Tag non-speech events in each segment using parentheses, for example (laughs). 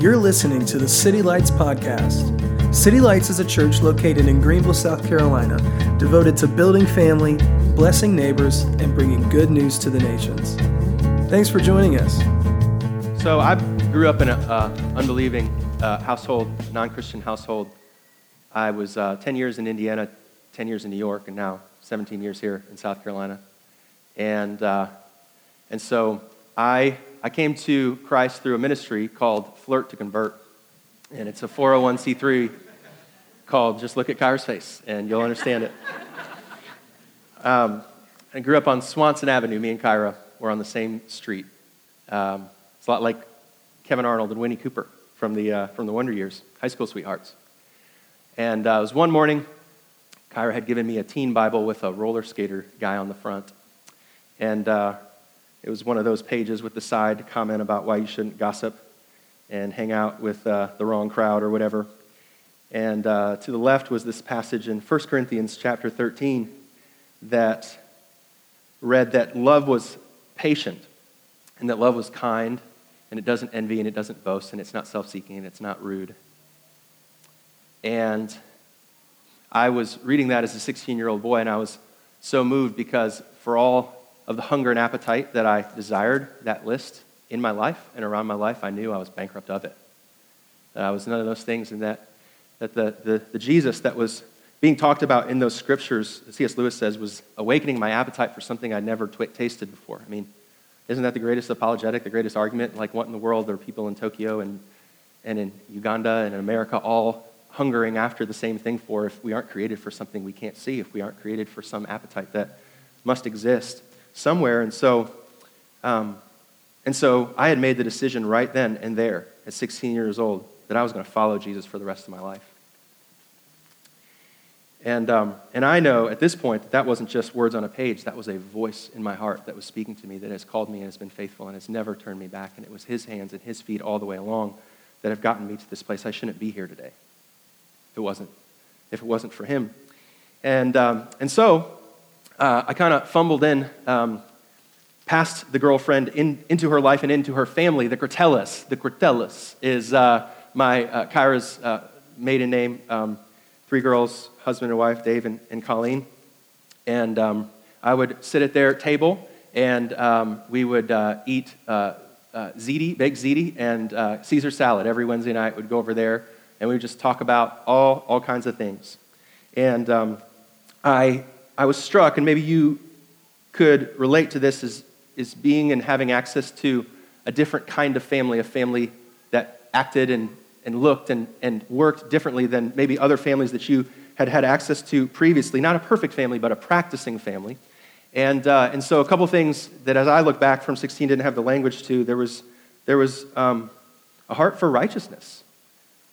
You're listening to the City Lights Podcast. City Lights is a church located in Greenville, South Carolina, devoted to building family, blessing neighbors, and bringing good news to the nations. Thanks for joining us. So I grew up in an uh, unbelieving uh, household, non-Christian household. I was uh, 10 years in Indiana, 10 years in New York, and now 17 years here in South Carolina. And, uh, and so I I came to Christ through a ministry called Flirt to Convert. And it's a 401c3 called Just Look at Kyra's Face, and you'll understand it. Um, I grew up on Swanson Avenue. Me and Kyra were on the same street. Um, it's a lot like Kevin Arnold and Winnie Cooper from the, uh, from the Wonder Years, high school sweethearts. And uh, it was one morning, Kyra had given me a teen Bible with a roller skater guy on the front. And uh, it was one of those pages with the side comment about why you shouldn't gossip and hang out with uh, the wrong crowd or whatever. And uh, to the left was this passage in 1 Corinthians chapter 13 that read that love was patient and that love was kind and it doesn't envy and it doesn't boast and it's not self seeking and it's not rude. And I was reading that as a 16 year old boy and I was so moved because for all of the hunger and appetite that I desired, that list in my life and around my life, I knew I was bankrupt of it. That I was none of those things, and that, that the, the, the Jesus that was being talked about in those scriptures, C.S. Lewis says, was awakening my appetite for something I'd never tasted before. I mean, isn't that the greatest apologetic, the greatest argument? Like, what in the world are people in Tokyo and, and in Uganda and in America all hungering after the same thing for if we aren't created for something we can't see, if we aren't created for some appetite that must exist? Somewhere. And so, um, and so I had made the decision right then and there at 16 years old that I was going to follow Jesus for the rest of my life. And, um, and I know at this point that that wasn't just words on a page, that was a voice in my heart that was speaking to me that has called me and has been faithful and has never turned me back. And it was his hands and his feet all the way along that have gotten me to this place. I shouldn't be here today if it wasn't, if it wasn't for him. And, um, and so uh, I kind of fumbled in um, past the girlfriend in, into her life and into her family. The Cortellas. The Cortellas is uh, my uh, Kyra's uh, maiden name. Um, three girls, husband and wife, Dave and, and Colleen. And um, I would sit at their table and um, we would uh, eat uh, ziti, baked ziti, and Caesar salad every Wednesday night. We'd go over there and we would just talk about all, all kinds of things. And um, I I was struck, and maybe you could relate to this as, as being and having access to a different kind of family, a family that acted and, and looked and, and worked differently than maybe other families that you had had access to previously. Not a perfect family, but a practicing family. And, uh, and so, a couple things that as I look back from 16 didn't have the language to, there was, there was um, a heart for righteousness.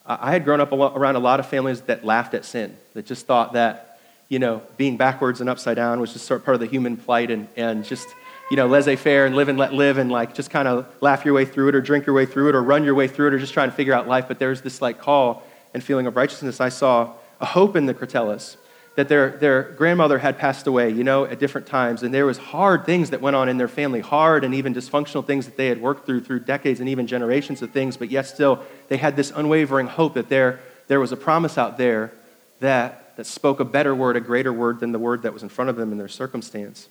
I had grown up around a lot of families that laughed at sin, that just thought that you know, being backwards and upside down was just sort of part of the human plight and, and just, you know, laissez faire and live and let live and like just kind of laugh your way through it or drink your way through it or run your way through it or just trying to figure out life. But there's this like call and feeling of righteousness. I saw a hope in the Cortellas that their, their grandmother had passed away, you know, at different times. And there was hard things that went on in their family, hard and even dysfunctional things that they had worked through through decades and even generations of things. But yet still, they had this unwavering hope that there, there was a promise out there that that spoke a better word, a greater word than the word that was in front of them in their circumstance.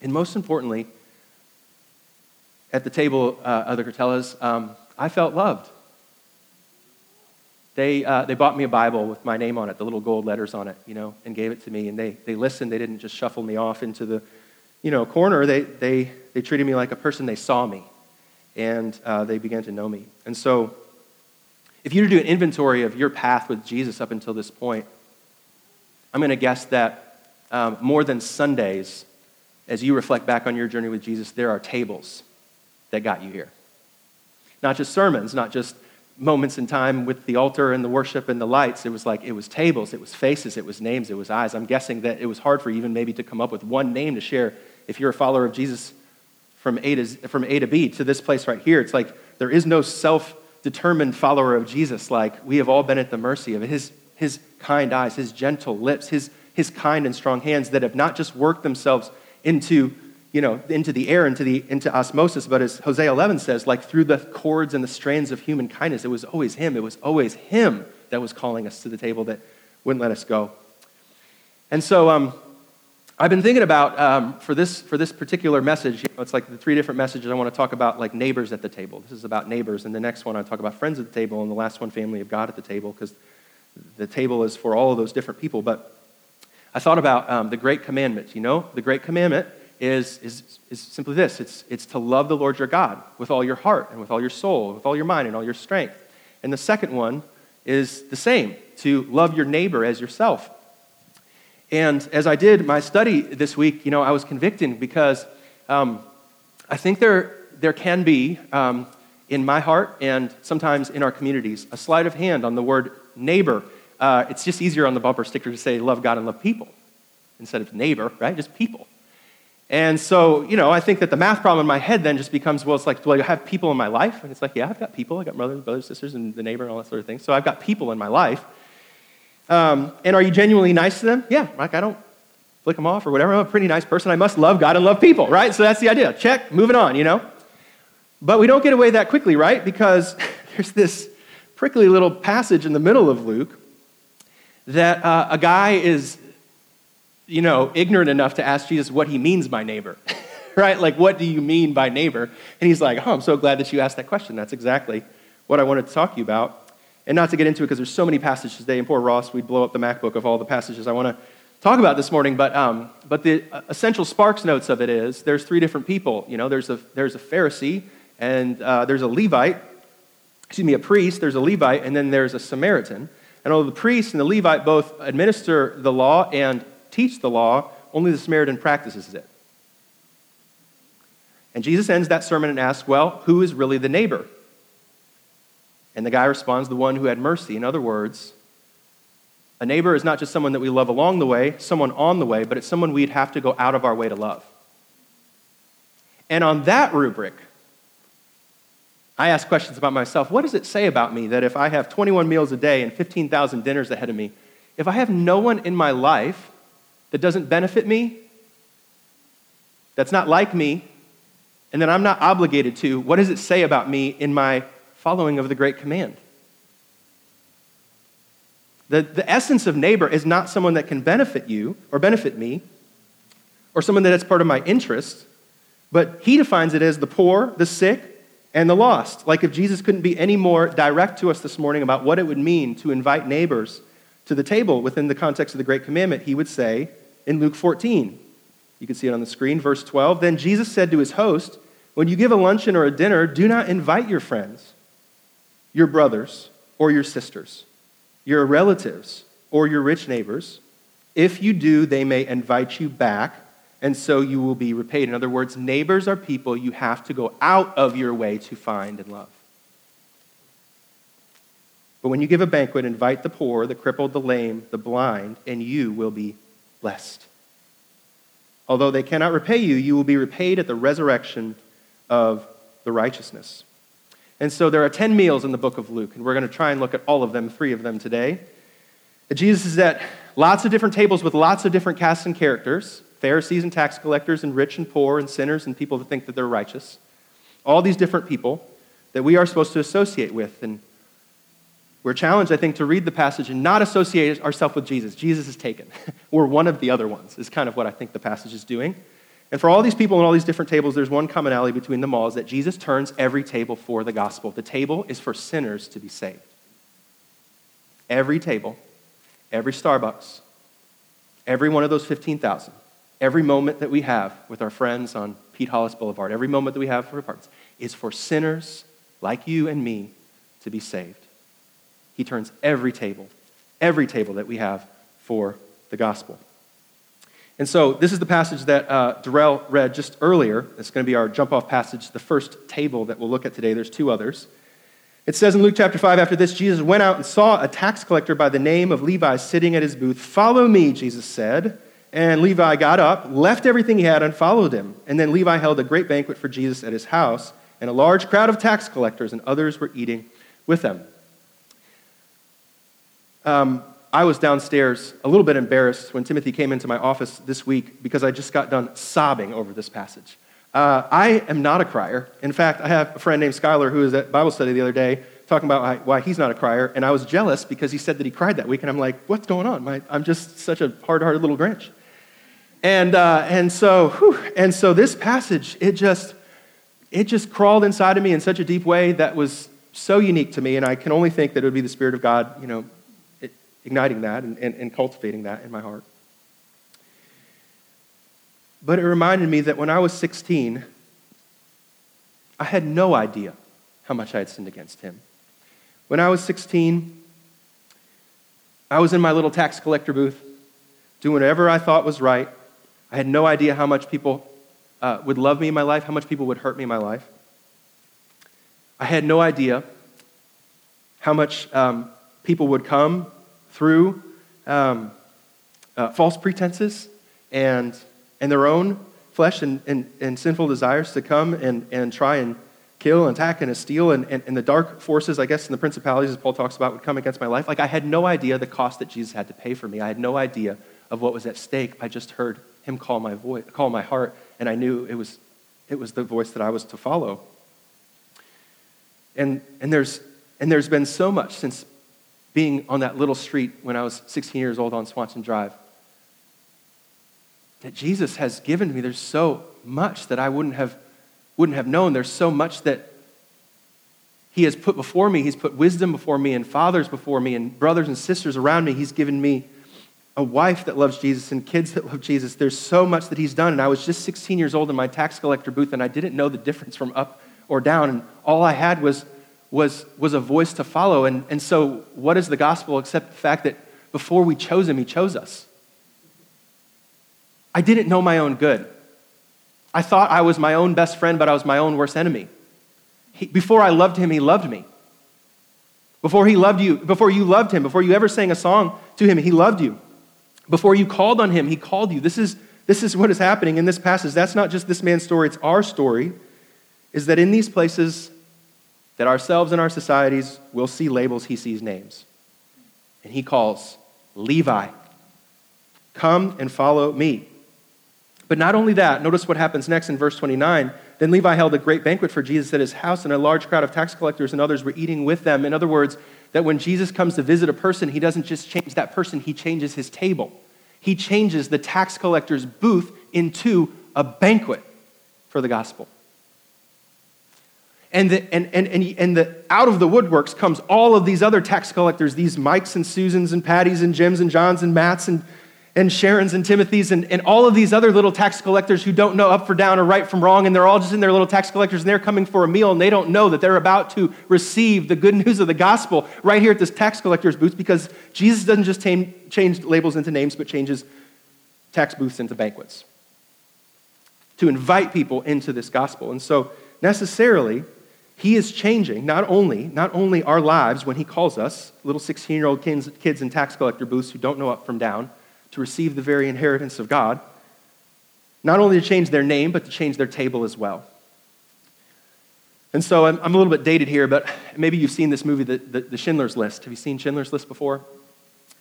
And most importantly, at the table uh, of the Cortellas, um, I felt loved. They, uh, they bought me a Bible with my name on it, the little gold letters on it, you know, and gave it to me. And they, they listened. They didn't just shuffle me off into the, you know, corner. They, they, they treated me like a person. They saw me, and uh, they began to know me. And so if you were to do an inventory of your path with Jesus up until this point, I'm going to guess that um, more than Sundays, as you reflect back on your journey with Jesus, there are tables that got you here. Not just sermons, not just moments in time with the altar and the worship and the lights. It was like, it was tables, it was faces, it was names, it was eyes. I'm guessing that it was hard for you even maybe to come up with one name to share if you're a follower of Jesus from A to, from a to B to this place right here. It's like there is no self determined follower of Jesus, like we have all been at the mercy of his, his kind eyes, his gentle lips, his, his kind and strong hands that have not just worked themselves into, you know, into the air, into, the, into osmosis, but as Hosea 11 says, like through the cords and the strands of human kindness, it was always Him. It was always Him that was calling us to the table that wouldn't let us go. And so um, I've been thinking about, um, for, this, for this particular message, you know, it's like the three different messages I want to talk about, like neighbors at the table. This is about neighbors. And the next one, I talk about friends at the table. And the last one, family of God at the table, because the table is for all of those different people. But I thought about um, the Great Commandment. You know, the Great Commandment is, is, is simply this it's, it's to love the Lord your God with all your heart and with all your soul, with all your mind and all your strength. And the second one is the same to love your neighbor as yourself. And as I did my study this week, you know, I was convicted because um, I think there, there can be, um, in my heart and sometimes in our communities, a sleight of hand on the word neighbor. Uh, it's just easier on the bumper sticker to say love God and love people instead of neighbor, right? Just people. And so, you know, I think that the math problem in my head then just becomes, well, it's like, do I have people in my life? And it's like, yeah, I've got people. I've got brothers, brothers, sisters, and the neighbor and all that sort of thing. So I've got people in my life. Um, and are you genuinely nice to them? Yeah, like I don't flick them off or whatever. I'm a pretty nice person. I must love God and love people, right? So that's the idea. Check, moving on, you know? But we don't get away that quickly, right? Because (laughs) there's this prickly little passage in the middle of Luke that uh, a guy is you know, ignorant enough to ask Jesus what he means by neighbor, (laughs) right? Like, what do you mean by neighbor? And he's like, oh, I'm so glad that you asked that question. That's exactly what I wanted to talk to you about. And not to get into it because there's so many passages today, and poor Ross, we'd blow up the MacBook of all the passages I want to talk about this morning. But, um, but the essential sparks notes of it is there's three different people. You know, there's a, there's a Pharisee, and uh, there's a Levite, excuse me, a priest, there's a Levite, and then there's a Samaritan. And although the priest and the Levite both administer the law and teach the law, only the Samaritan practices it. And Jesus ends that sermon and asks, Well, who is really the neighbor? And the guy responds, The one who had mercy. In other words, a neighbor is not just someone that we love along the way, someone on the way, but it's someone we'd have to go out of our way to love. And on that rubric, I ask questions about myself. What does it say about me that if I have 21 meals a day and 15,000 dinners ahead of me, if I have no one in my life that doesn't benefit me, that's not like me, and that I'm not obligated to, what does it say about me in my following of the great command? The, the essence of neighbor is not someone that can benefit you or benefit me or someone that is part of my interest, but he defines it as the poor, the sick, and the lost. Like if Jesus couldn't be any more direct to us this morning about what it would mean to invite neighbors to the table within the context of the Great Commandment, he would say, in Luke 14. You can see it on the screen, verse 12. Then Jesus said to his host, When you give a luncheon or a dinner, do not invite your friends, your brothers, or your sisters, your relatives, or your rich neighbors. If you do, they may invite you back, and so you will be repaid. In other words, neighbors are people you have to go out of your way to find and love. But when you give a banquet, invite the poor, the crippled, the lame, the blind, and you will be blessed. Although they cannot repay you, you will be repaid at the resurrection of the righteousness. And so there are 10 meals in the book of Luke, and we're going to try and look at all of them, three of them today. Jesus is at lots of different tables with lots of different casts and characters Pharisees and tax collectors, and rich and poor, and sinners, and people that think that they're righteous. All these different people that we are supposed to associate with. And we're challenged, I think, to read the passage and not associate ourselves with Jesus. Jesus is taken. (laughs) We're one of the other ones, is kind of what I think the passage is doing. And for all these people and all these different tables, there's one commonality between them all is that Jesus turns every table for the gospel. The table is for sinners to be saved. Every table, every Starbucks, every one of those 15,000, every moment that we have with our friends on Pete Hollis Boulevard, every moment that we have for apartments, is for sinners like you and me to be saved. He turns every table, every table that we have for the gospel. And so, this is the passage that uh, Darrell read just earlier. It's going to be our jump off passage, the first table that we'll look at today. There's two others. It says in Luke chapter 5, after this, Jesus went out and saw a tax collector by the name of Levi sitting at his booth. Follow me, Jesus said. And Levi got up, left everything he had, and followed him. And then Levi held a great banquet for Jesus at his house, and a large crowd of tax collectors and others were eating with them. Um, I was downstairs a little bit embarrassed when Timothy came into my office this week because I just got done sobbing over this passage. Uh, I am not a crier. In fact, I have a friend named Skylar who was at Bible study the other day talking about why, he's not a crier, and I was jealous because he said that he cried that week, and I'm like, what's going on? My, I'm just such a hard-hearted little Grinch. And, uh, and, so, whew, and so this passage, it just, it just crawled inside of me in such a deep way that was so unique to me, and I can only think that it would be the Spirit of God, you know, igniting that and, and, and cultivating that in my heart. But it reminded me that when I was 16, I had no idea how much I had sinned against him. When I was 16, I was in my little tax collector booth doing whatever I thought was right. I had no idea how much people uh, would love me in my life, how much people would hurt me in my life. I had no idea how much um, people would come through um, uh, false pretenses and and their own flesh and, and, and sinful desires to come and, and try and kill and attack and steal and, and, and the dark forces, I guess, and the principalities, as Paul talks about, would come against my life. Like, I had no idea the cost that Jesus had to pay for me. I had no idea of what was at stake. I just heard him call my, voice, call my heart, and I knew it was, it was the voice that I was to follow. And, and, there's, and there's been so much since being on that little street when I was 16 years old on Swanson Drive that Jesus has given me. There's so much that I wouldn't have, wouldn't have known. There's so much that He has put before me. He's put wisdom before me, and fathers before me, and brothers and sisters around me. He's given me a wife that loves Jesus and kids that love Jesus. There's so much that He's done. And I was just 16 years old in my tax collector booth, and I didn't know the difference from up or down. And all I had was, was, was a voice to follow. And, and so, what is the gospel except the fact that before we chose Him, He chose us? I didn't know my own good. I thought I was my own best friend, but I was my own worst enemy. He, before I loved him, he loved me. Before he loved you, before you loved him, before you ever sang a song to him, he loved you. Before you called on him, he called you. This is, this is what is happening in this passage. That's not just this man's story, it's our story. Is that in these places that ourselves and our societies will see labels, he sees names. And he calls Levi, come and follow me. But not only that, notice what happens next in verse 29. Then Levi held a great banquet for Jesus at his house, and a large crowd of tax collectors and others were eating with them. In other words, that when Jesus comes to visit a person, he doesn't just change that person, he changes his table. He changes the tax collector's booth into a banquet for the gospel. And, the, and, and, and, and the, out of the woodworks comes all of these other tax collectors, these Mikes and Susans and Patties and Jims and Johns and Matts and and Sharon's and Timothy's and, and all of these other little tax collectors who don't know up for down or right from wrong, and they're all just in their little tax collectors and they're coming for a meal and they don't know that they're about to receive the good (laughs) news of the gospel right here at this tax collector's booth because Jesus doesn't just change labels into names, but changes tax booths into banquets to invite people into this gospel. And so necessarily, he is changing not only, not only our lives when he calls us, little 16 year old kids, kids in tax collector booths who don't know up from down to receive the very inheritance of God, not only to change their name, but to change their table as well. And so I'm, I'm a little bit dated here, but maybe you've seen this movie, the, the, the Schindler's List. Have you seen Schindler's List before?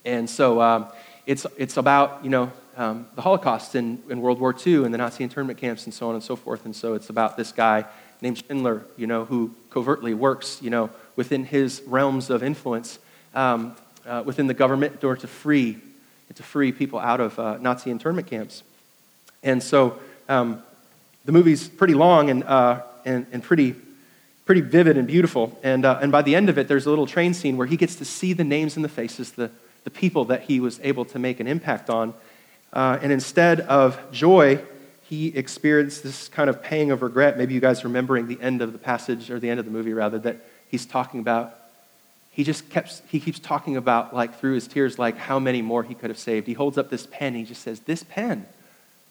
And so um, it's, it's about, you know, um, the Holocaust in, in World War II and the Nazi internment camps and so on and so forth. And so it's about this guy named Schindler, you know, who covertly works, you know, within his realms of influence um, uh, within the government in order to free to free people out of uh, Nazi internment camps. And so um, the movie's pretty long and, uh, and, and, pretty, pretty vivid and beautiful. And, uh, and by the end of it, there's a little train scene where he gets to see the names and the faces, the, the people that he was able to make an impact on. Uh, and instead of joy, he experienced this kind of pang of regret. Maybe you guys remembering the end of the passage, or the end of the movie, rather, that he's talking about he just kept, he keeps talking about, like, through his tears, like, how many more he could have saved. He holds up this pen. He just says, This pen,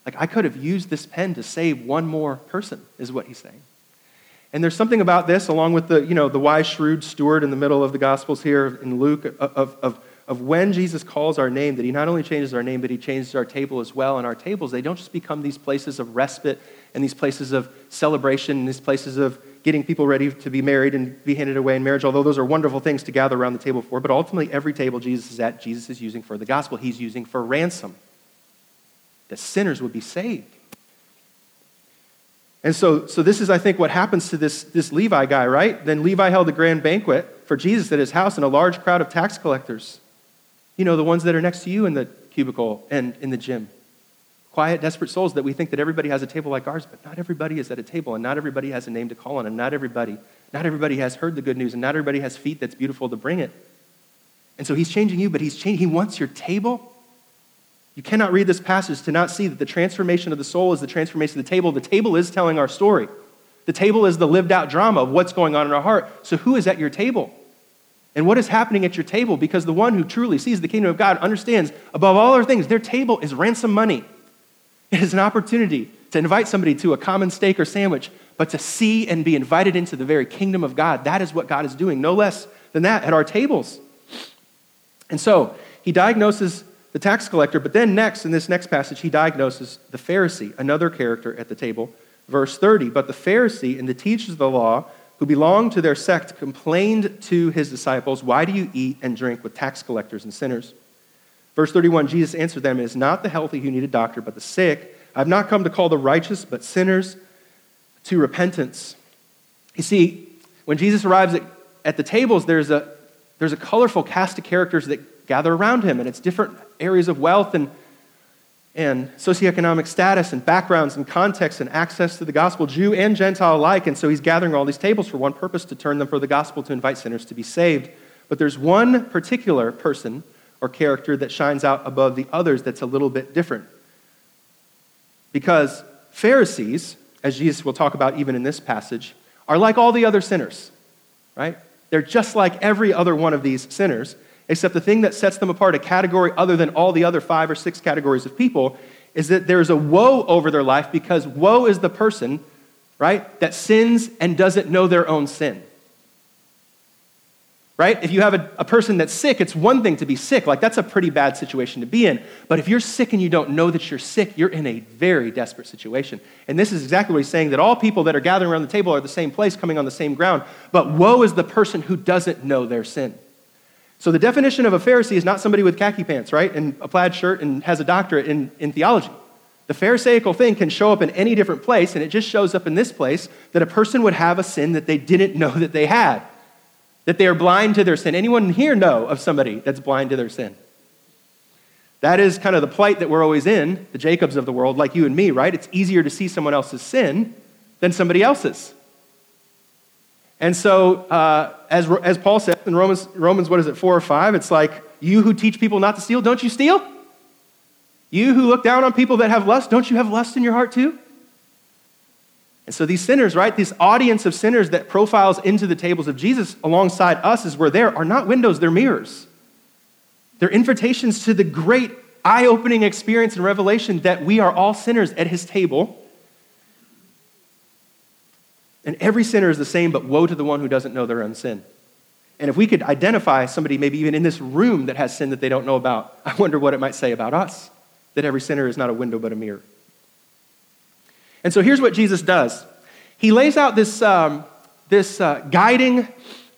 like, I could have used this pen to save one more person, is what he's saying. And there's something about this, along with the, you know, the wise, shrewd steward in the middle of the Gospels here in Luke, of, of, of when Jesus calls our name, that he not only changes our name, but he changes our table as well. And our tables, they don't just become these places of respite and these places of celebration and these places of getting people ready to be married and be handed away in marriage, although those are wonderful things to gather around the table for. But ultimately, every table Jesus is at, Jesus is using for the gospel. He's using for ransom, that sinners would be saved. And so, so this is, I think, what happens to this, this Levi guy, right? Then Levi held a grand banquet for Jesus at his house, and a large crowd of tax collectors. You know, the ones that are next to you in the cubicle and in the gym. Quiet, desperate souls that we think that everybody has a table like ours, but not everybody is at a table, and not everybody has a name to call on, and not everybody, not everybody has heard the good news, and not everybody has feet that's beautiful to bring it. And so he's changing you, but he's changing, he wants your table you cannot read this passage to not see that the transformation of the soul is the transformation of the table. The table is telling our story. The table is the lived out drama of what's going on in our heart. So, who is at your table? And what is happening at your table? Because the one who truly sees the kingdom of God understands, above all other things, their table is ransom money. It is an opportunity to invite somebody to a common steak or sandwich, but to see and be invited into the very kingdom of God. That is what God is doing, no less than that at our tables. And so, he diagnoses the tax collector. But then, next, in this next passage, he diagnoses the Pharisee, another character at the table. Verse 30 But the Pharisee and the teachers of the law who belonged to their sect complained to his disciples, Why do you eat and drink with tax collectors and sinners? Verse 31 Jesus answered them, It is not the healthy who need a doctor, but the sick. I have not come to call the righteous, but sinners to repentance. You see, when Jesus arrives at, at the tables, there's a, there's a colorful cast of characters that gather around him, and it's different areas of wealth and, and socioeconomic status and backgrounds and context and access to the gospel, Jew and Gentile alike. And so he's gathering all these tables for one purpose to turn them for the gospel, to invite sinners to be saved. But there's one particular person or character that shines out above the others that's a little bit different. Because Pharisees, as Jesus will talk about even in this passage, are like all the other sinners, right? They're just like every other one of these sinners. Except the thing that sets them apart, a category other than all the other five or six categories of people, is that there's a woe over their life because woe is the person, right, that sins and doesn't know their own sin. Right? If you have a, a person that's sick, it's one thing to be sick. Like, that's a pretty bad situation to be in. But if you're sick and you don't know that you're sick, you're in a very desperate situation. And this is exactly what he's saying that all people that are gathering around the table are the same place, coming on the same ground. But woe is the person who doesn't know their sin. So the definition of a Pharisee is not somebody with khaki pants, right, and a plaid shirt and has a doctorate in, in theology. The Pharisaical thing can show up in any different place, and it just shows up in this place that a person would have a sin that they didn't know that they had, that they are blind to their sin. Anyone here know of somebody that's blind to their sin? That is kind of the plight that we're always in, the Jacobs of the world, like you and me, right? It's easier to see someone else's sin than somebody else's. And so, uh, as, as Paul says in Romans, Romans, what is it, 4 or 5, it's like, you who teach people not to steal, don't you steal? You who look down on people that have lust, don't you have lust in your heart too? And so these sinners, right, this audience of sinners that profiles into the tables of Jesus alongside us as we're there are not windows, they're mirrors. They're invitations to the great eye opening experience and revelation that we are all sinners at his table and every sinner is the same, but woe to the one who doesn't know their own sin. And if we could identify somebody, maybe even in this room, that has sin that they don't know about, (laughs) I wonder what it might say about us that every sinner is not a window but a mirror. And so here's what Jesus does He lays out this, um, this uh, guiding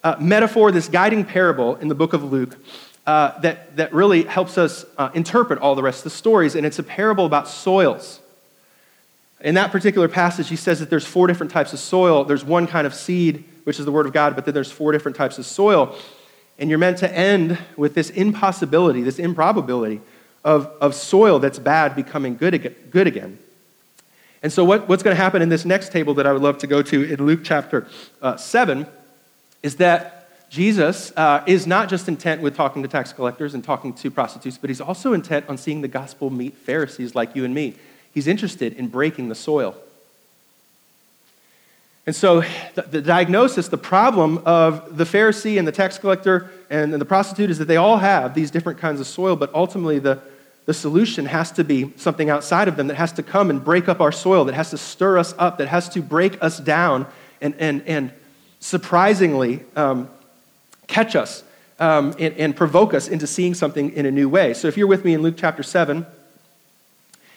uh, metaphor, this guiding parable in the book of Luke. Uh, that, that really helps us uh, interpret all the rest of the stories. And it's a parable about soils. In that particular passage, he says that there's four different types of soil. There's one kind of seed, which is the word of God, but then there's four different types of soil. And you're meant to end with this impossibility, this improbability of, of soil that's bad becoming good again. Good again. And so, what, what's going to happen in this next table that I would love to go to in Luke chapter uh, 7 is that Jesus uh, is not just intent with talking to tax collectors and talking to prostitutes, but he's also intent on seeing the gospel meet Pharisees like you and me. He's interested in breaking the soil. And so, the, the, diagnosis, the problem of the Pharisee and the tax collector and, and the prostitute is that they all have these different kinds of soil, but ultimately, the, the solution has to be something outside of them that has to come and break up our soil, that has to stir us up, that has to break us down and, and, and surprisingly um, catch us um, and, and provoke us into seeing something in a new way. So, if you're with me in Luke chapter 7,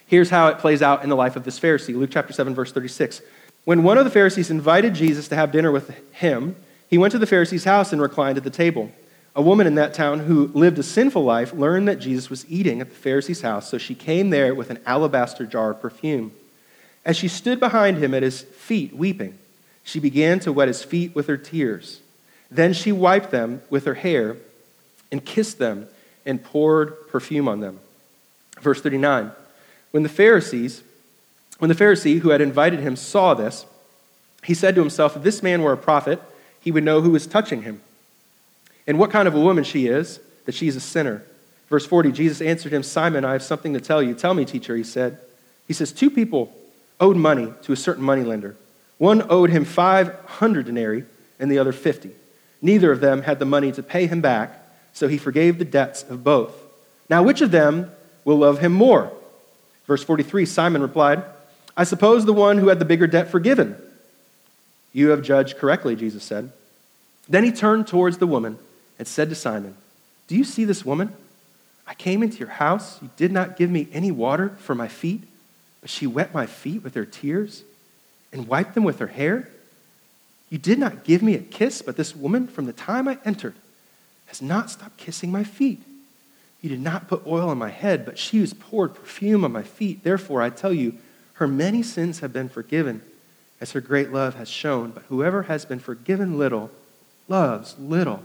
Here's how it plays out in the life of this Pharisee Luke chapter 7, verse 36. When one of the Pharisees invited Jesus to have dinner with him, he went to the Pharisee's house and reclined at the table. A woman in that town who lived a sinful life learned that Jesus was eating at the Pharisee's house, so she came there with an alabaster jar of perfume. As she stood behind him at his feet, weeping, she began to wet his feet with her tears. Then she wiped them with her hair and kissed them and poured perfume on them. Verse 39 When the Pharisees when the Pharisee who had invited him saw this, he said to himself, If this man were a prophet, he would know who is touching him and what kind of a woman she is, that she is a sinner. Verse 40 Jesus answered him, Simon, I have something to tell you. Tell me, teacher, he said. He says, Two people owed money to a certain moneylender. One owed him 500 denarii and the other 50. Neither of them had the money to pay him back, so he forgave the debts of both. Now, which of them will love him more? Verse 43 Simon replied, I suppose the one who had the bigger debt forgiven. You have judged correctly, Jesus said. Then he turned towards the woman and said to Simon, Do you see this woman? I came into your house. You did not give me any water for my feet, but she wet my feet with her tears and wiped them with her hair. You did not give me a kiss, but this woman, from the time I entered, has not stopped kissing my feet. You did not put oil on my head, but she has poured perfume on my feet. Therefore, I tell you, her many sins have been forgiven, as her great love has shown. But whoever has been forgiven little loves little.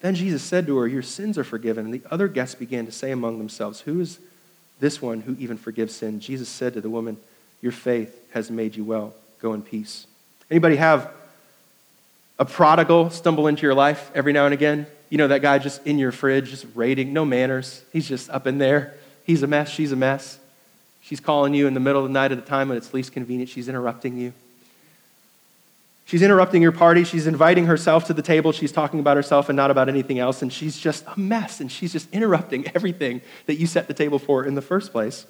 Then Jesus said to her, Your sins are forgiven. And the other guests began to say among themselves, Who is this one who even forgives sin? Jesus said to the woman, Your faith has made you well. Go in peace. Anybody have a prodigal stumble into your life every now and again? You know, that guy just in your fridge, just raiding, no manners. He's just up in there. He's a mess, she's a mess. She's calling you in the middle of the night at the time when it's least convenient. She's interrupting you. She's interrupting your party. She's inviting herself to the table. She's talking about herself and not about anything else. And she's just a mess. And she's just interrupting (laughs) everything that you set the table for in the first place.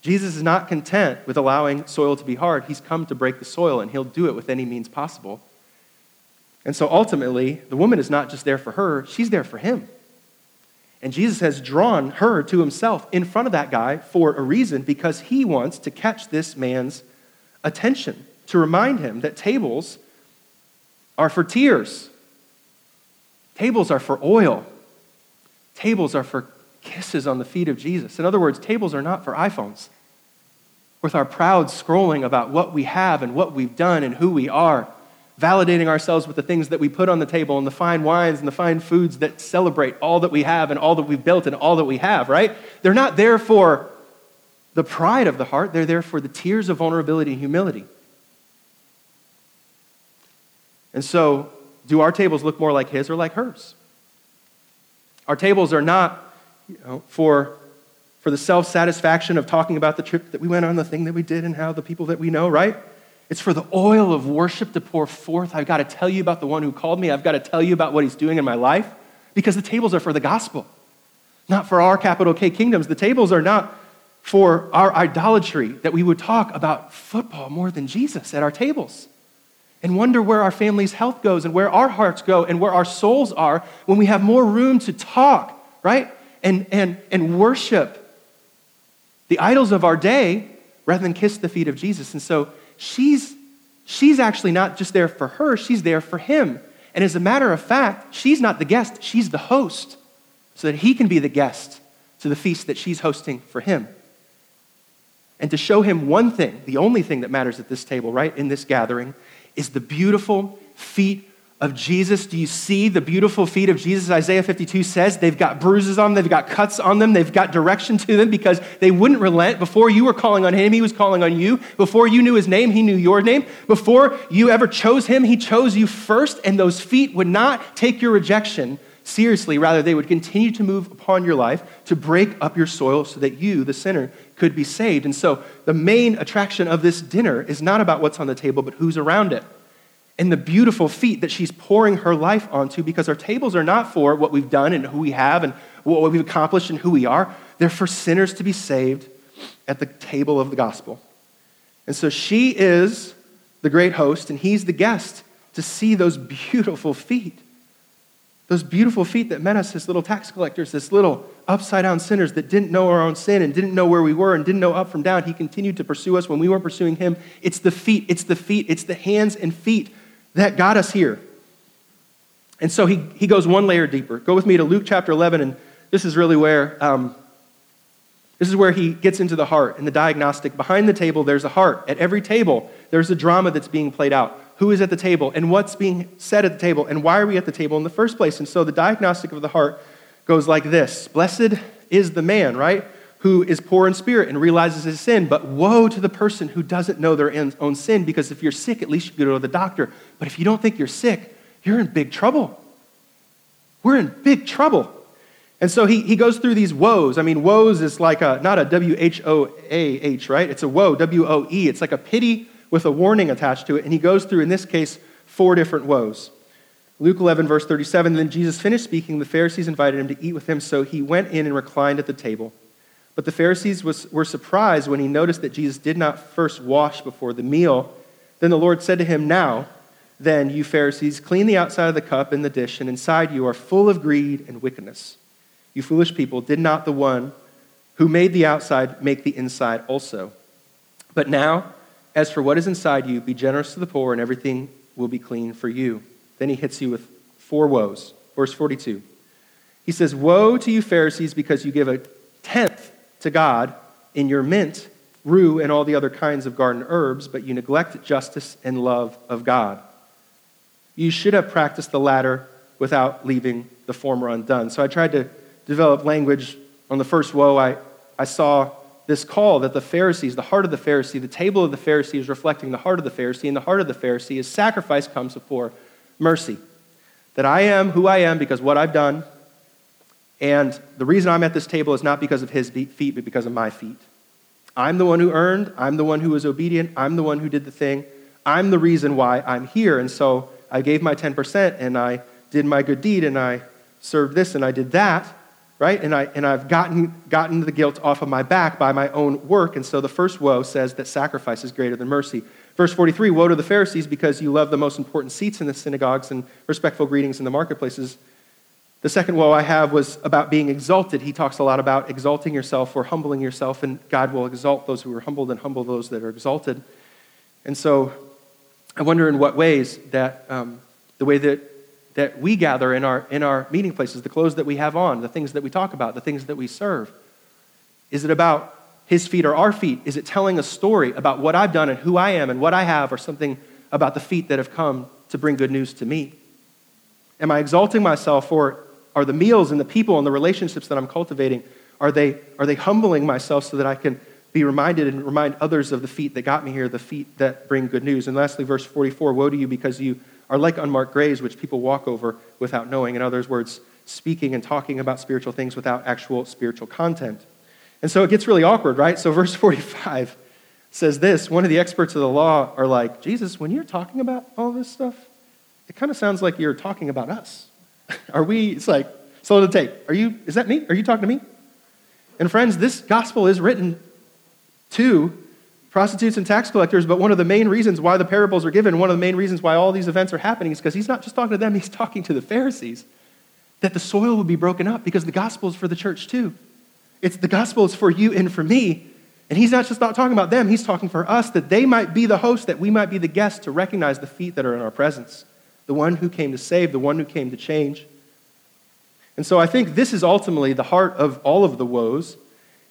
Jesus is not content with allowing soil to be hard. He's come to break the soil, and he'll do it with any means possible. And so ultimately, the woman is not just there for her, she's there for him. And Jesus has drawn her to himself in front of that guy for a reason because he wants to catch this man's attention, to remind him that tables are for tears, tables are for oil, tables are for kisses on the feet of Jesus. In other words, tables are not for iPhones with our proud scrolling about what we have and what we've done and who we are validating ourselves with the things that we put on the table and the fine wines and the fine foods that celebrate all that we have and all that we've built and all that we have, right? They're not there for the pride of the heart, they're there for the tears of vulnerability and humility. And so, do our tables look more like his or like hers? Our tables are not you know, for, for the self satisfaction of talking about the trip that we went on, the thing that we did, and how the people that we know, right? It's for the oil of worship to pour forth. I've got to tell you about the one who called me. I've got to tell you about what he's doing in my life because the tables are for the gospel, not for our capital K kingdoms. The tables are not for our idolatry, that we would talk about football more than Jesus at our tables and wonder where our family's health goes and where our hearts go and where our souls are when we have more room to talk, right? And, and, and worship the idols of our day rather than kiss the feet of Jesus. And so she's, she's actually not just there for her, she's there for him. And as a matter of fact, she's not the guest, she's the host, so that he can be the guest to the feast that she's hosting for him. And to show him one thing, the only thing that matters at this table, right, in this gathering, is the beautiful feet of Jesus. Do you see the beautiful feet of Jesus? Isaiah 52 says they've got bruises on them, they've got cuts on them, they've got direction to them because they wouldn't relent. Before you were calling on him, he was calling on you. Before you knew his name, he knew your name. Before you ever chose him, he chose you first, and those feet would not take your rejection seriously. Rather, they would continue to move upon your life to break up your soil so that you, the sinner, could be saved. And so the main attraction of this dinner is not about what's on the table, but who's around it and the beautiful feet that she's pouring her life onto because our tables are not for what we've done and who we have and what we've accomplished and who we are. They're for sinners to be saved at the table of the gospel. And so she is the great host and he's the guest to see those beautiful feet. Those beautiful feet that met us as little tax collectors, as little upside down sinners that didn't know our own sin and didn't know where we were and didn't know up from down. He continued to pursue us when we weren't pursuing him. It's the feet, it's the feet, it's the hands and feet that got us here. And so he, he goes one layer deeper. Go with me to Luke chapter 11, and this is really where um, this is where he gets into the heart and the diagnostic. Behind the table, there's a heart. At every table, there's a drama that's being played out. Who is at the table and what's being said at the table and why are we at the table in the first place? And so the diagnostic of the heart goes like this Blessed is the man, right? Who is poor in spirit and realizes his sin, but woe to the person who doesn't know their own sin, because if you're sick, at least you go to the doctor. But if you don't think you're sick, you're in big trouble. We're in big trouble. And so he, he goes through these woes. I mean, woes is like a, not a W H O A H, right? It's a woe, W O E. It's like a pity with a warning attached to it. And he goes through, in this case, four different woes. Luke 11, verse 37 Then Jesus finished speaking. The Pharisees invited him to eat with him, so he went in and reclined at the table. But the Pharisees was, were surprised when he noticed that Jesus did not first wash before the meal. Then the Lord said to him, Now, then, you Pharisees, clean the outside of the cup and the dish, and inside you are full of greed and wickedness. You foolish people, did not the one who made the outside make the inside also? But now, as for what is inside you, be generous to the poor, and everything will be clean for you. Then he hits you with four woes. Verse 42. He says, Woe to you, Pharisees, because you give a tenth to God in your mint, rue, and all the other kinds of garden herbs, but you neglect justice and love of God. You should have practiced the latter without leaving the former undone. So I tried to develop language on the first woe. I, I saw this call that the Pharisees, the heart of the Pharisee, the table of the Pharisee is reflecting the heart of the Pharisee, and the heart of the Pharisee is sacrifice comes before mercy. That I am who I am because what I've done, and the reason I'm at this table is not because of his feet, but because of my feet. I'm the one who earned, I'm the one who was obedient, I'm the one who did the thing, I'm the reason why I'm here. And so I gave my 10% and I did my good deed and I served this and I did that right? And, I, and I've gotten, gotten the guilt off of my back by my own work. And so the first woe says that sacrifice is greater than mercy. Verse 43 Woe to the Pharisees because you love the most important seats in the synagogues and respectful greetings in the marketplaces. The second woe I have was about being exalted. He talks a lot about exalting yourself or humbling yourself, and God will exalt those who are humbled and humble those that are exalted. And so I wonder in what ways that um, the way that that we gather in our, in our meeting places, the clothes that we have on, the things that we talk about, the things that we serve? Is it about his feet or our feet? Is it telling a story about what I've done and who I am and what I have, or something about the feet that have come to bring good news to me? Am I exalting myself, or are the meals and the people and the relationships that I'm cultivating, are they, are they humbling myself so that I can be reminded and remind others of the feet that got me here, the feet that bring good news? And lastly, verse 44 Woe to you because you are like unmarked graves which people walk over without knowing. In other words, speaking and talking about spiritual things without actual spiritual content. And so it gets really awkward, right? So, verse 45 says this one of the experts of the law are like, Jesus, when you're talking about all this stuff, it kind of sounds like you're talking about us. Are we, it's like, slow the tape. Are you, is that me? Are you talking to me? And friends, this gospel is written to prostitutes and tax collectors, but one of the main reasons why the parables are given, one of the main reasons why all these events are happening is because he's not just talking to them, he's talking to the Pharisees. That the soil will be broken up because the gospel is for the church too. It's the gospel is for you and for me. And he's not just not talking about them, he's talking for us that they might be the host, that we might be the guests to recognize the feet that are in our presence, the one who came to save, the one who came to change. And so I think this is ultimately the heart of all of the woes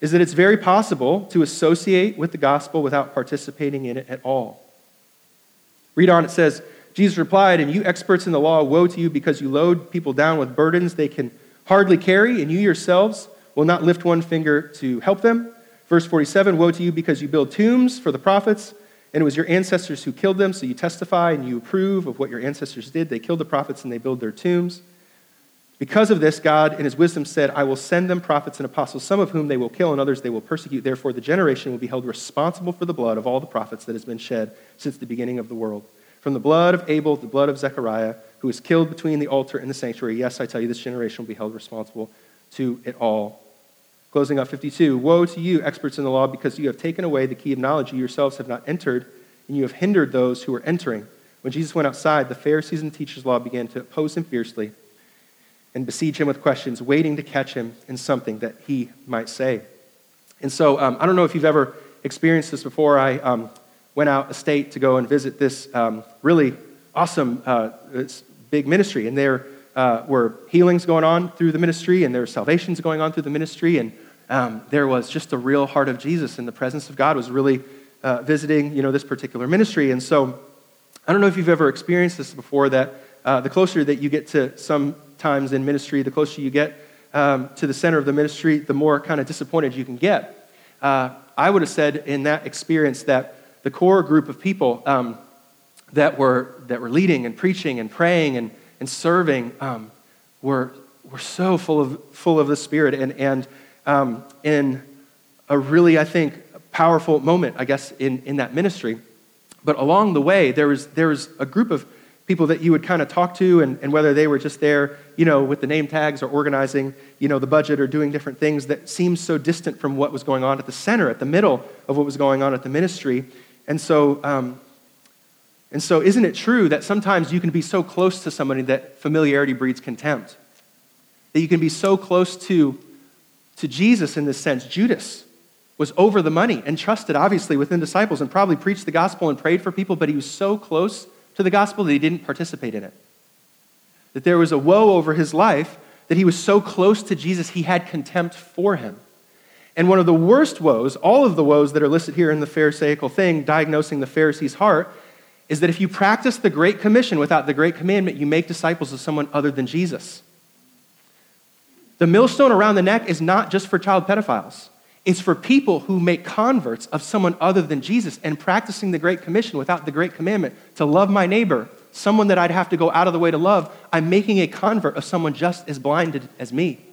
is that it's very possible to associate with the gospel without participating in it at all. Read on, it says, Jesus replied, And you experts in the law, woe to you because you load people down with burdens they can hardly carry, and you yourselves will not lift one finger to help them. Verse 47 Woe to you because you build tombs for the prophets, and it was your ancestors who killed them, so you testify and you approve of what your ancestors did. They killed the prophets and they build their tombs. Because of this, God, in his wisdom, said, I will send them prophets and apostles, some of whom they will kill, and others they will persecute. Therefore, the generation will be held responsible for the blood of all the prophets that has been shed since the beginning of the world. From the blood of Abel to the blood of Zechariah, who was killed between the altar and the sanctuary. Yes, I tell you, this generation will be held responsible to it all. Closing up 52 Woe to you, experts in the law, because you have taken away the key of knowledge you yourselves have not entered, and you have hindered those who are entering. When Jesus went outside, the Pharisees and teachers of law began to oppose him fiercely and besiege him with questions, waiting to catch him in something that he might say. And so um, I don't know if you've ever experienced this before. I um, went out of state to go and visit this um, really awesome uh, big ministry, and there uh, were healings going on through the ministry, and there were salvations going on through the ministry, and um, there was just the real heart of Jesus, and the presence of God was really uh, visiting, you know, this particular ministry. And so, I don't know if you've ever experienced this before. That uh, the closer that you get to sometimes in ministry, the closer you get um, to the center of the ministry, the more kind of disappointed you can get. Uh, I would have said in that experience that the core group of people um, that, were, that were leading and preaching and praying and, and serving um, were, were so full of, full of the Spirit and, and um, in a really, I think, powerful moment, I guess, in, in that ministry. But along the way, there was, there was a group of people that you would kind of talk to, and, and whether they were just there, you know, with the name tags or organizing, you know, the budget or doing different things that seemed so distant from what was going on at the center, at the middle of what was going on at the ministry. And so, um, and so, isn't it true that sometimes you can be so close to somebody that familiarity breeds contempt? That you can be so close to, to Jesus in this sense. Judas was over the money and trusted, obviously, within disciples and probably preached the gospel and prayed for people, but he was so close to the gospel that he didn't participate in it. That there was a woe over his life that he was so close to Jesus, he had contempt for him. And one of the worst woes, all of the woes that are listed here in the Pharisaical thing, diagnosing the Pharisee's heart, is that if you practice the Great Commission without the Great Commandment, you make disciples of someone other than Jesus. The millstone around the neck is not just for child pedophiles. It's for people who make converts of someone other than Jesus and practicing the Great Commission without the Great Commandment to love my neighbor, someone that I'd have to go out of the way to love. I'm making a convert of someone just as blinded as me.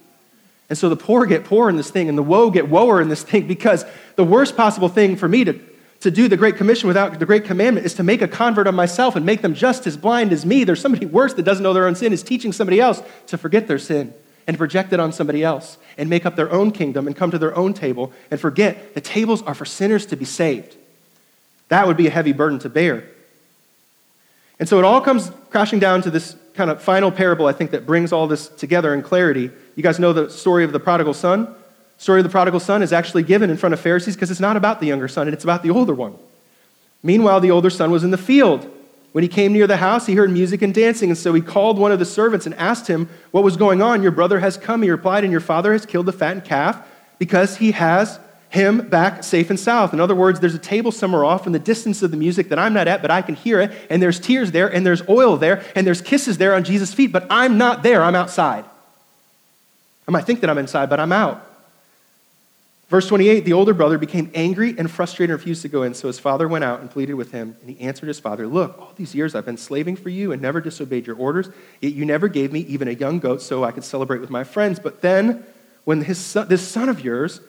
And so the poor get poor in this thing, and the woe get woer in this thing because the worst possible thing for me to, to do the Great Commission without the Great Commandment is to make a convert of myself and make them just as blind as me. There's somebody worse that doesn't know their own sin, is teaching somebody else to forget their sin and project it on somebody else and make up their own kingdom and come to their own table and forget the tables are for sinners to be saved. That would be a heavy burden to bear. And so it all comes crashing down to this kind of final parable, I think, that brings all this together in clarity. You guys know the story of the prodigal son? The story of the prodigal son is actually given in front of Pharisees because it's not about the younger son, and it's about the older one. Meanwhile, the older son was in the field when he came near the house, he heard music and dancing, and so he called one of the servants and asked him what was going on. Your brother has come, he replied, and your father has killed the fattened calf because he has him back safe and south. In other words, there's a table somewhere off in the distance of the music that I'm not at, but I can hear it, and there's tears there, and there's oil there, and there's kisses there on Jesus' feet, but I'm not there, I'm outside. I might think that I'm inside, but I'm out. Verse 28 the older brother became angry and frustrated and refused to go in. So his father went out and pleaded with him. And he answered his father, Look, all these years I've been slaving for you and never disobeyed your orders. Yet you never gave me even a young goat so I could celebrate with my friends. But then, when son, this son of yours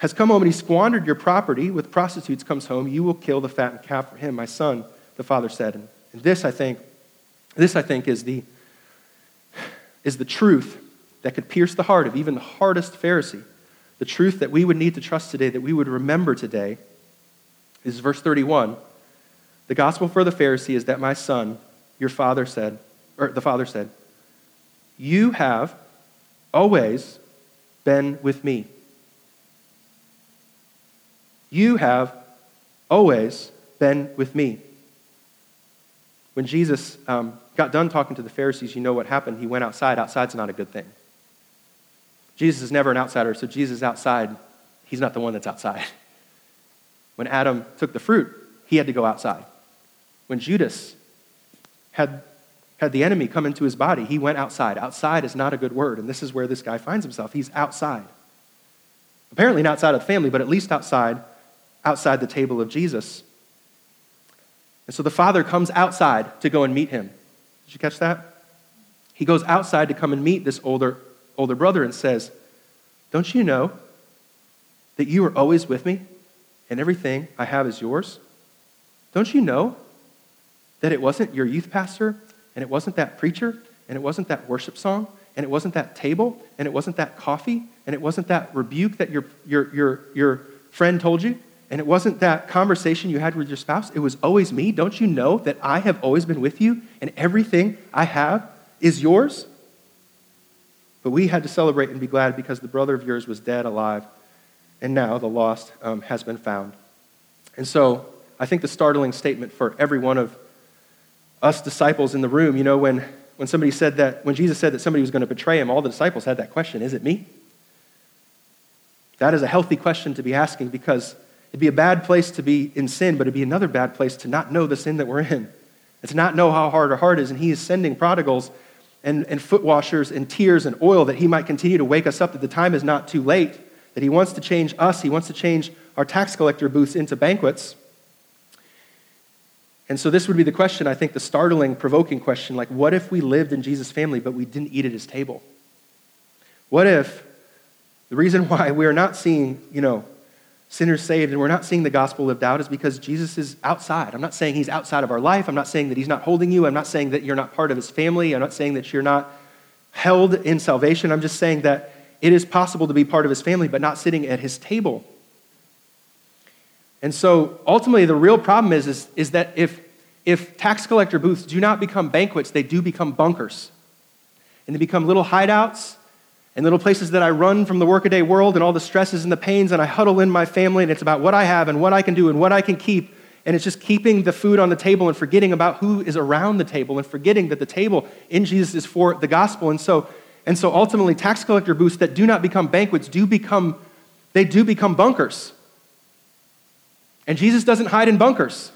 has come home and he squandered your property with prostitutes, comes home, you will kill the fattened calf for him, my son, the father said. And this, I think, this, I think, is the, is the truth that could pierce the heart of even the hardest Pharisee the truth that we would need to trust today, that we would remember today, is verse 31. The gospel for the Pharisee is that my son, your father said, or the father said, You have always been with me. You have always been with me. When Jesus um, got done talking to the Pharisees, you know what happened. He went outside. Outside's not a good thing. Jesus is never an outsider, so Jesus outside. He's not the one that's outside. (laughs) When Adam took the fruit, he had to go outside. When Judas had, had the enemy come into his body, he went outside. Outside is not a good word, and this is where this guy finds himself. He's outside. Apparently not outside of the family, but at least outside, outside the table of Jesus. And so the father comes outside to go and meet him. Did you catch that? He goes outside to come and meet this older older brother and says, Don't you know that you are always with me and everything I have is yours? Don't you know that it wasn't your youth pastor and it wasn't that preacher and it wasn't that worship song and it wasn't that table and it wasn't that coffee and it wasn't that rebuke that your, your, your, your friend told you and it wasn't that conversation you had with your spouse. It was always me. Don't you know that I have always been with you and everything I have is yours? But we had to celebrate and be glad because the brother of yours was dead, alive, and now the lost um, has been found. And so I think the startling statement for every one of us disciples in the room, you know, when, when somebody said that, when Jesus said that somebody was going to betray him, all the disciples had that question Is it me? That is a healthy question to be asking because it'd be a bad place to be in sin, but it'd be another bad place to not know the sin that we're in to not know how hard our heart is. And he is sending prodigals and, and foot washers and tears and oil that he might continue to wake us up that the time is not too late, that he wants to change us, he wants to change our tax collector booths into banquets. And so, this would be the question, I think, the startling, provoking question like, what if we lived in Jesus' family, but we didn't eat at his table? What if the reason (laughs) why we are not seeing, you know, sinners saved and we're not seeing the gospel lived out is because Jesus is outside. I'm not saying he's outside of our life. I'm not saying that he's not holding you. I'm not saying that you're not part of his family. I'm not saying that you're not held in salvation. I'm just saying that it is possible to be part of his family, but not sitting at his table. And so ultimately, the real problem is, is, is that if, if tax collector booths do not become banquets, they do become bunkers. And they become little hideouts and little places that I run from the workaday world and all the stresses and the pains, and I huddle in my family, and it's about what I have and what I can do and what I can keep. And it's just keeping the food on the table and forgetting about who is around the table and forgetting that the table in Jesus is for the gospel. And so, and so ultimately, tax collector booths that do not become banquets do become, they do become bunkers. And Jesus doesn't hide in bunkers.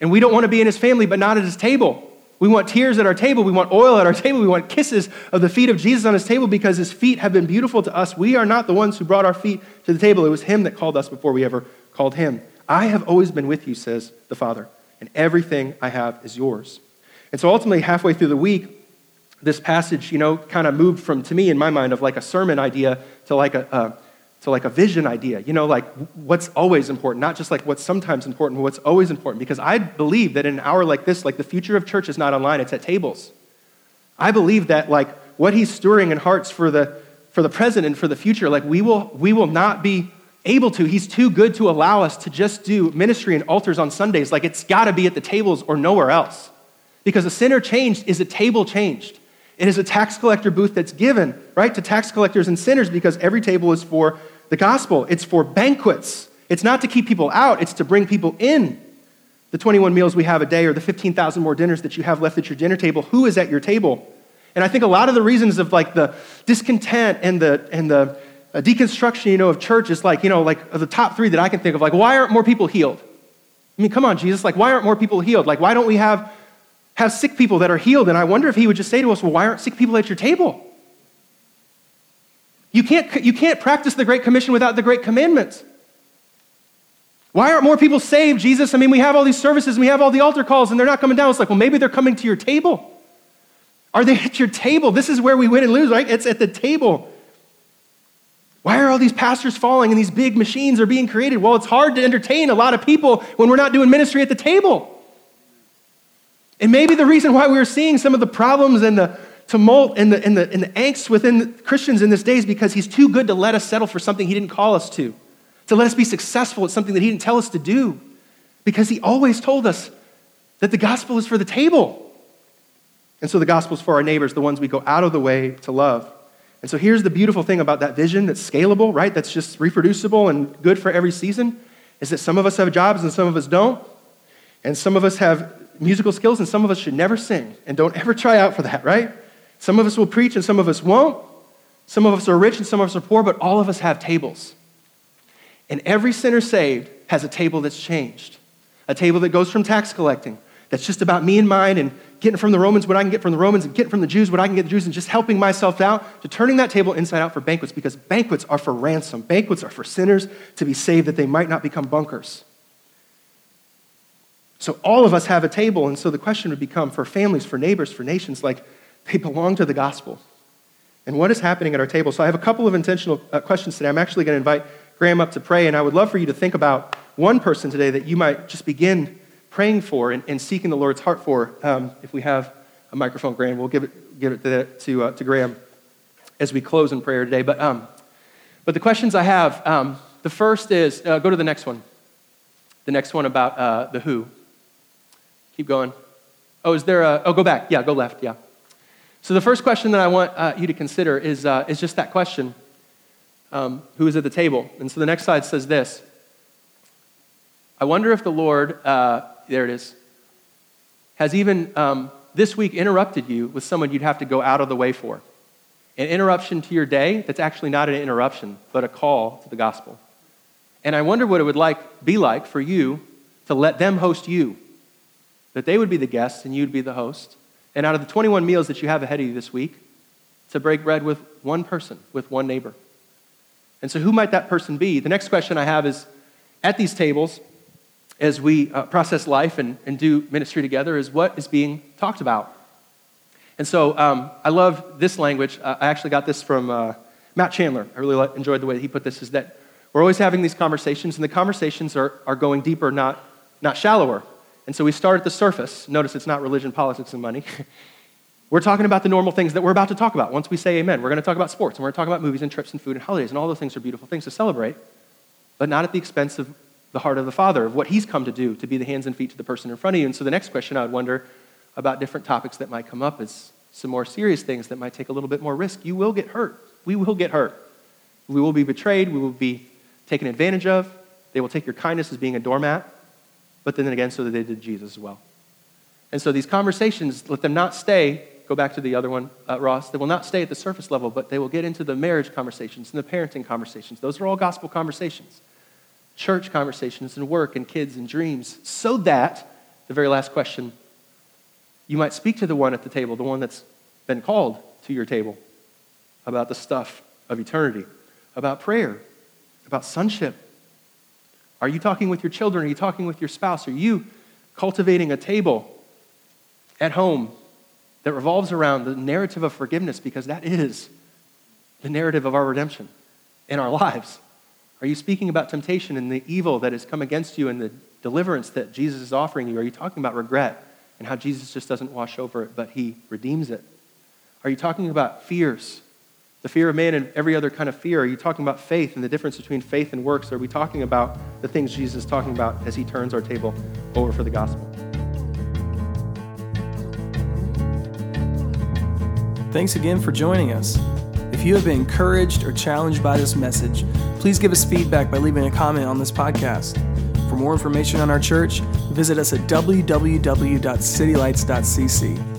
And we don't want to be in his family, but not at his table. We want tears at our table. We want oil at our table. We want kisses of the feet of Jesus on his table because his feet have been beautiful to us. We are not the ones who brought our feet to the table. It was him that called us before we ever called him. I have always been with you, says the Father, and everything I have is yours. And so ultimately, halfway through the week, this passage, you know, kind of moved from, to me in my mind, of like a sermon idea to like a, a to like a vision idea, you know, like what's always important, not just like what's sometimes important, but what's always important. Because I believe that in an hour like this, like the future of church is not online, it's at tables. I believe that like what he's stirring in hearts for the for the present and for the future, like we will we will not be able to. He's too good to allow us to just do ministry and altars on Sundays. Like it's got to be at the tables or nowhere else. Because a sinner changed is a table changed. It is a tax collector booth that's given, right, to tax collectors and sinners because every table is for the gospel. It's for banquets. It's not to keep people out, it's to bring people in. The 21 meals we have a day or the 15,000 more dinners that you have left at your dinner table, who is at your table? And I think a lot of the reasons of like the discontent and the, and the uh, deconstruction, you know, of church is like, you know, like the top three that I can think of, like, why aren't more people healed? I mean, come on, Jesus, like, why aren't more people healed? Like, why don't we have have sick people that are healed. And I wonder if he would just say to us, well, why aren't sick people at your table? You can't, you can't practice the Great Commission without the Great Commandments. Why aren't more people saved, Jesus? I mean, we have all these services and we have all the altar calls and they're not coming down. It's like, well, maybe they're coming to your table. Are they (laughs) at your table? This is where we win and lose, right? It's at the table. Why are all these pastors falling and these big machines are being created? Well, it's hard to entertain a lot of people when we're not doing ministry at the table. And maybe the reason why we're seeing some of the problems and the tumult and the, and the, and the angst within Christians in this day is because he's too good to let us settle for something he didn't call us to, to let us be successful at something that he didn't tell us to do, because he always told us that the gospel is for the table. And so the gospel is for our neighbors, the ones we go out of the way to love. And so here's the beautiful thing about that vision that's scalable, right? That's just reproducible and good for every season is that some of us have jobs and some of us don't. And some of us have musical skills, and some of us should never sing. And don't ever try out for that, right? Some of us will preach and some of us won't. Some of us are rich and some of us are poor, but all of us have tables. And every sinner saved has a table that's changed. A table that goes from tax collecting, that's just about me and mine and getting from the Romans what I can get from the Romans and getting from the Jews what I can get the Jews and just helping myself out, to turning that table inside out for banquets because banquets are for ransom. Banquets are for sinners to be saved that they might not become bunkers. So all of us have a table, and so the question would become for families, for neighbors, for nations, like they belong to the gospel. And what is happening at our table? So I have a couple of intentional uh, questions today. I'm actually going to invite Graham up to pray, and I would love for you to think about one person today that you might just begin praying for and, and seeking the Lord's heart for. Um, if we have a microphone, Graham, we'll give it, give it to, to, uh, to Graham as we close in prayer today. But, um, but the questions I have um, the first is uh, go to the next one. The next one about uh, the who. Keep going. Oh, is there a, oh, go back. Yeah, go left. Yeah. So, the first question that I want uh, you to consider is, uh, is just that question um, who is at the table? And so the next slide says this I wonder if the Lord, uh, there it is, has even um, this week interrupted you with someone you'd have to go out of the way for. An interruption to your day that's actually not an interruption, but a call to the gospel. And I wonder what it would like, be like for you to let them host you, that they would be the guests and you'd be the host. And out of the 21 meals that you have ahead of you this week, to break bread with one person, with one neighbor. And so, who might that person be? The next question I have is at these tables, as we uh, process life and, and do ministry together, is what is being talked about. And so, um, I love this language. Uh, I actually got this from uh, Matt Chandler. I really enjoyed the way he put this is that we're always having these conversations, and the conversations are, are going deeper, not, not shallower. And so we start at the surface. Notice it's not religion, politics, and money. (laughs) we're talking about the normal things that we're about to talk about. Once we say amen, we're going to talk about sports, and we're going to talk about movies and trips and food and holidays, and all those things are beautiful things to celebrate, but not at the expense of the heart of the Father, of what He's come to do, to be the hands and feet to the person in front of you. And so the next question I would wonder about different topics that might come up is some more serious things that might take a little bit more risk. You will get hurt. We will get hurt. We will be betrayed. We will be taken advantage of. They will take your kindness as being a doormat but then again, so that they did Jesus as well. And so these conversations, let them not stay, go back to the other one, uh, Ross, they will not stay at the surface level, but they will get into the marriage conversations and the parenting conversations. Those are all gospel conversations, church conversations, and work and kids and dreams, so that, the very last question, you might speak to the one at the table, the one that's been called to your table, about the stuff of eternity, about prayer, about sonship, are you talking with your children? Are you talking with your spouse? Are you cultivating a table at home that revolves around the narrative of forgiveness? Because that is the narrative of our redemption in our lives. Are you speaking about temptation and the evil that has come against you and the deliverance that Jesus is offering you? Are you talking about regret and how Jesus just doesn't wash over it, but he redeems it? Are you talking about fears the fear of man and every other kind of fear? Are you talking about faith and the difference between faith and works? Are we talking about the things Jesus is talking about as he turns our table over for the gospel? Thanks again for joining us. If you have been encouraged or challenged by this message, please give us feedback by leaving a comment on this podcast. For more information on our church, visit us at www.citylights.cc.